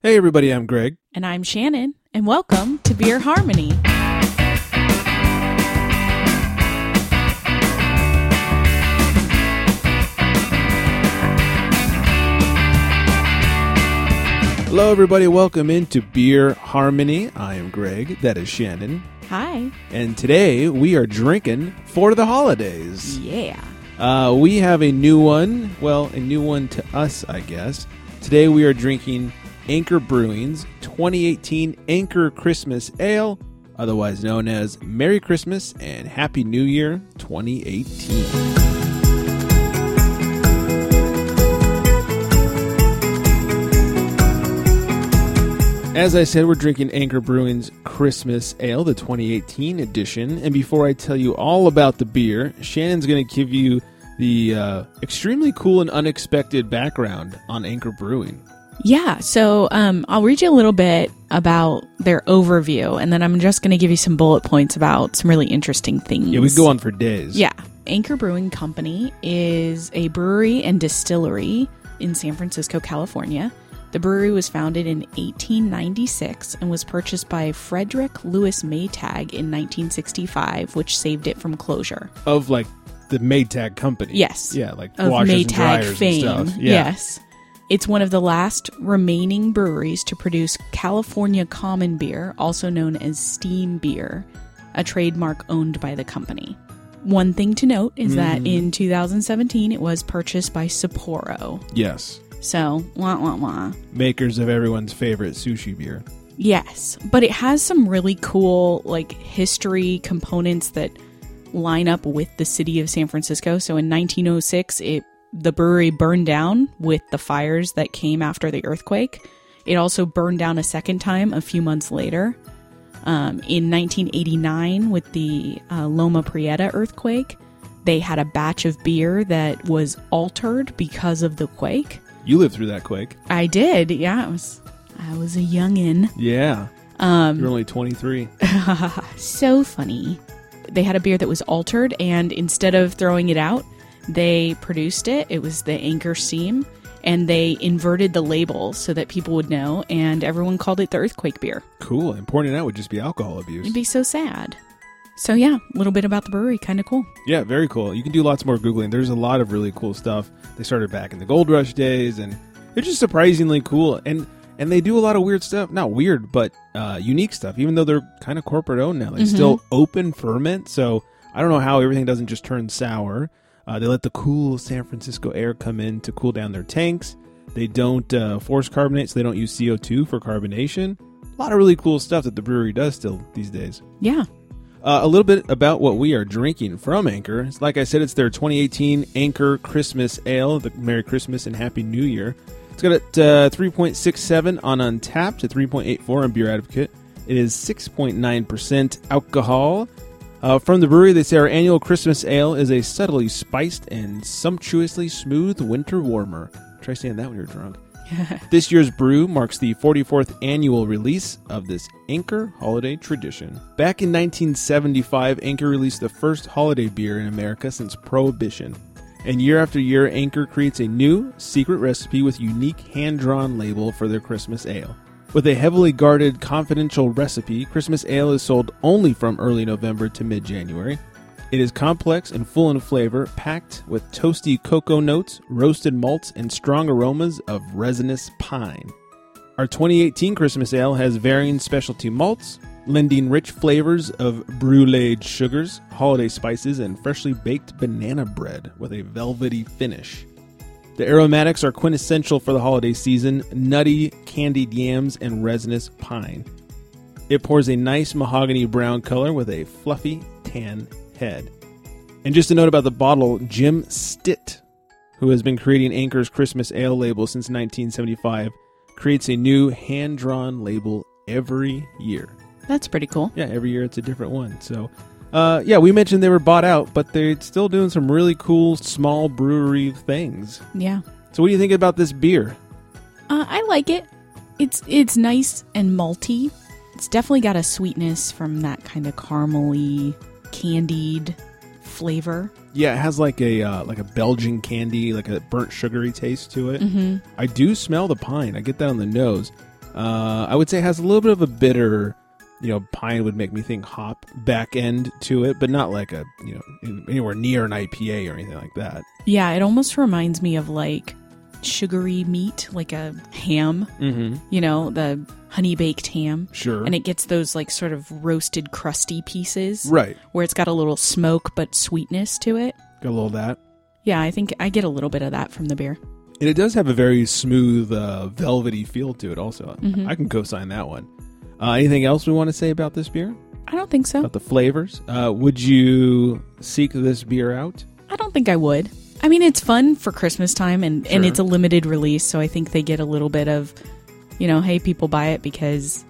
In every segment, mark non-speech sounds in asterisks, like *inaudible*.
Hey, everybody, I'm Greg. And I'm Shannon, and welcome to Beer Harmony. Hello, everybody. Welcome into Beer Harmony. I am Greg. That is Shannon. Hi. And today we are drinking for the holidays. Yeah. Uh, we have a new one. Well, a new one to us, I guess. Today we are drinking Anchor Brewing's 2018 Anchor Christmas Ale, otherwise known as Merry Christmas and Happy New Year 2018. As I said, we're drinking Anchor Brewing's Christmas Ale, the 2018 edition. And before I tell you all about the beer, Shannon's going to give you the uh, extremely cool and unexpected background on Anchor Brewing. Yeah. So um, I'll read you a little bit about their overview, and then I'm just going to give you some bullet points about some really interesting things. Yeah, we go on for days. Yeah. Anchor Brewing Company is a brewery and distillery in San Francisco, California. The brewery was founded in 1896 and was purchased by Frederick Louis Maytag in 1965, which saved it from closure. Of like the Maytag company. Yes. Yeah, like Of washers and Maytag dryers fame. and stuff. Yeah. Yes. It's one of the last remaining breweries to produce California Common Beer, also known as Steam Beer, a trademark owned by the company. One thing to note is that Mm. in 2017 it was purchased by Sapporo. Yes. So, wah wah wah. Makers of everyone's favorite sushi beer. Yes, but it has some really cool like history components that line up with the city of San Francisco. So in 1906, it the brewery burned down with the fires that came after the earthquake. It also burned down a second time a few months later. Um, in 1989, with the uh, Loma Prieta earthquake, they had a batch of beer that was altered because of the quake. You lived through that quake. I did, yeah. I was, I was a youngin'. Yeah. Um, You're only 23. *laughs* so funny. They had a beer that was altered, and instead of throwing it out, they produced it. It was the Anchor Steam, and they inverted the label so that people would know, and everyone called it the Earthquake beer. Cool. And pouring it out would just be alcohol abuse. It'd be so sad. So, yeah, a little bit about the brewery. Kind of cool. Yeah, very cool. You can do lots more Googling. There's a lot of really cool stuff. They started back in the Gold Rush days, and they're just surprisingly cool. And and they do a lot of weird stuff. Not weird, but uh, unique stuff, even though they're kind of corporate owned now. They still open ferment. So I don't know how everything doesn't just turn sour. Uh, they let the cool San Francisco air come in to cool down their tanks. They don't uh, force carbonate, so they don't use CO2 for carbonation. A lot of really cool stuff that the brewery does still these days. Yeah. Uh, a little bit about what we are drinking from Anchor. It's Like I said, it's their 2018 Anchor Christmas Ale, the Merry Christmas and Happy New Year. It's got at uh, 3.67 on Untappd, to 3.84 on Beer Advocate. It is 6.9% alcohol. Uh, from the brewery, they say our annual Christmas ale is a subtly spiced and sumptuously smooth winter warmer. Try saying that when you're drunk. *laughs* This year's brew marks the 44th annual release of this Anchor holiday tradition. Back in 1975, Anchor released the first holiday beer in America since Prohibition. And year after year, Anchor creates a new, secret recipe with unique hand drawn label for their Christmas ale. With a heavily guarded, confidential recipe, Christmas ale is sold only from early November to mid January. It is complex and full in flavor, packed with toasty cocoa notes, roasted malts, and strong aromas of resinous pine. Our 2018 Christmas Ale has varying specialty malts, lending rich flavors of brulee sugars, holiday spices, and freshly baked banana bread with a velvety finish. The aromatics are quintessential for the holiday season nutty, candied yams, and resinous pine. It pours a nice mahogany brown color with a fluffy tan head. And just a note about the bottle Jim Stitt, who has been creating Anchor's Christmas Ale label since 1975, creates a new hand drawn label every year. That's pretty cool. Yeah, every year it's a different one. So, uh, yeah, we mentioned they were bought out, but they're still doing some really cool small brewery things. Yeah. So, what do you think about this beer? Uh, I like it. It's it's nice and malty. It's definitely got a sweetness from that kind of caramely, candied flavor. Yeah, it has like a uh, like a Belgian candy, like a burnt sugary taste to it. Mm-hmm. I do smell the pine. I get that on the nose. Uh, I would say it has a little bit of a bitter, you know, pine would make me think hop back end to it, but not like a, you know, anywhere near an IPA or anything like that. Yeah, it almost reminds me of like sugary meat, like a ham, Mm-hmm. you know, the honey baked ham. Sure. And it gets those like sort of roasted, crusty pieces right. where it's got a little smoke but sweetness to it. Got a little of that. Yeah, I think I get a little bit of that from the beer. And it does have a very smooth, uh, velvety feel to it. Also, Mhm. I can co-sign that one. Uh, anything else we want to say about this beer? I don't think so. About the flavors? Uh, would you seek this beer out? I don't think I would. I mean, it's fun for Christmas time and, and it's a limited release, so I think they get a little bit of, you know, hey, people buy it because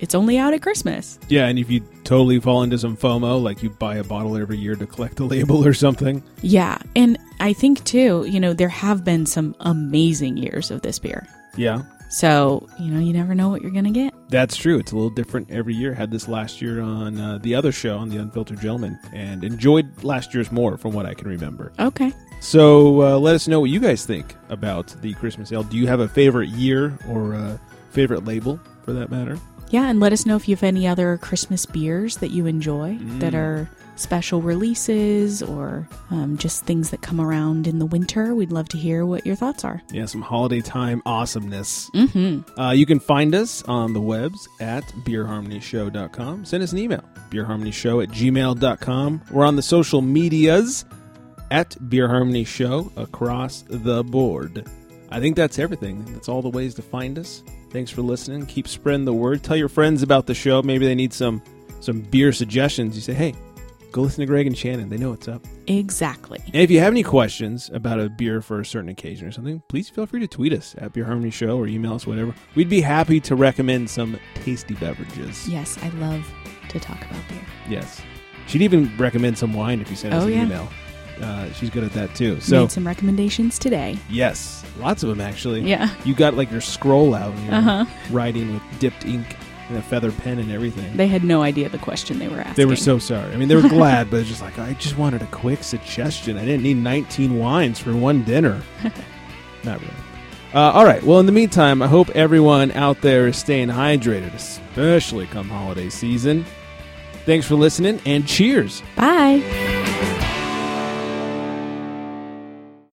it's only out at Christmas. Yeah, and if you totally fall into some FOMO, like you buy a bottle every year to collect a label or something. Yeah. And I think, too, you know, there have been some amazing years of this beer. Yeah, So, you know, you never know what you're going to get. that's true. It's a little different every year. Had this last year on uh, the other show, on the Unfiltered Gentleman, and enjoyed last year's more from what I can remember. Okay. So uh, let us know what you guys think about the Christmas ale. Do you have a favorite year or a favorite label for that matter? Yeah. And let us know if you have any other Christmas beers that you enjoy that Mm. are special releases or um, just things that come around in the winter. We'd love to hear what your thoughts are. Yeah, some holiday time awesomeness. Mm-hmm. Uh, you can find us on the webs at beerharmonyshow.com. Send us an email, beerharmonyshow at gmail.com. We're on the social medias at Beer Harmony Show across the board. I think that's everything. That's all the ways to find us. Thanks for listening. Keep spreading the word. Tell your friends about the show. Maybe they need some some beer suggestions. You say, hey, go listen to Greg and Shannon. They know what's up. Exactly. And if you have any questions about a beer for a certain occasion or something, please feel free to tweet us at Beer Harmony Show or email us, whatever. We'd be happy to recommend some tasty beverages. Yes, I love to talk about beer. Yes. She'd even recommend some wine if you send us Oh, an yeah. email. Uh, she's good at that too. So, Made some recommendations today. yes, lots of them actually. Yeah. You got like your scroll out and you're Uh huh. writing with dipped ink and a feather pen and everything. They had no idea the question they were asking. They were so sorry. I mean, they were glad, but it's just like, I just wanted a quick suggestion. I didn't need 19 wines for one dinner. *laughs* Not really. Uh, all right. Well, in the meantime, I hope everyone out there is staying hydrated, especially come holiday season. Thanks for listening, and cheers. Bye.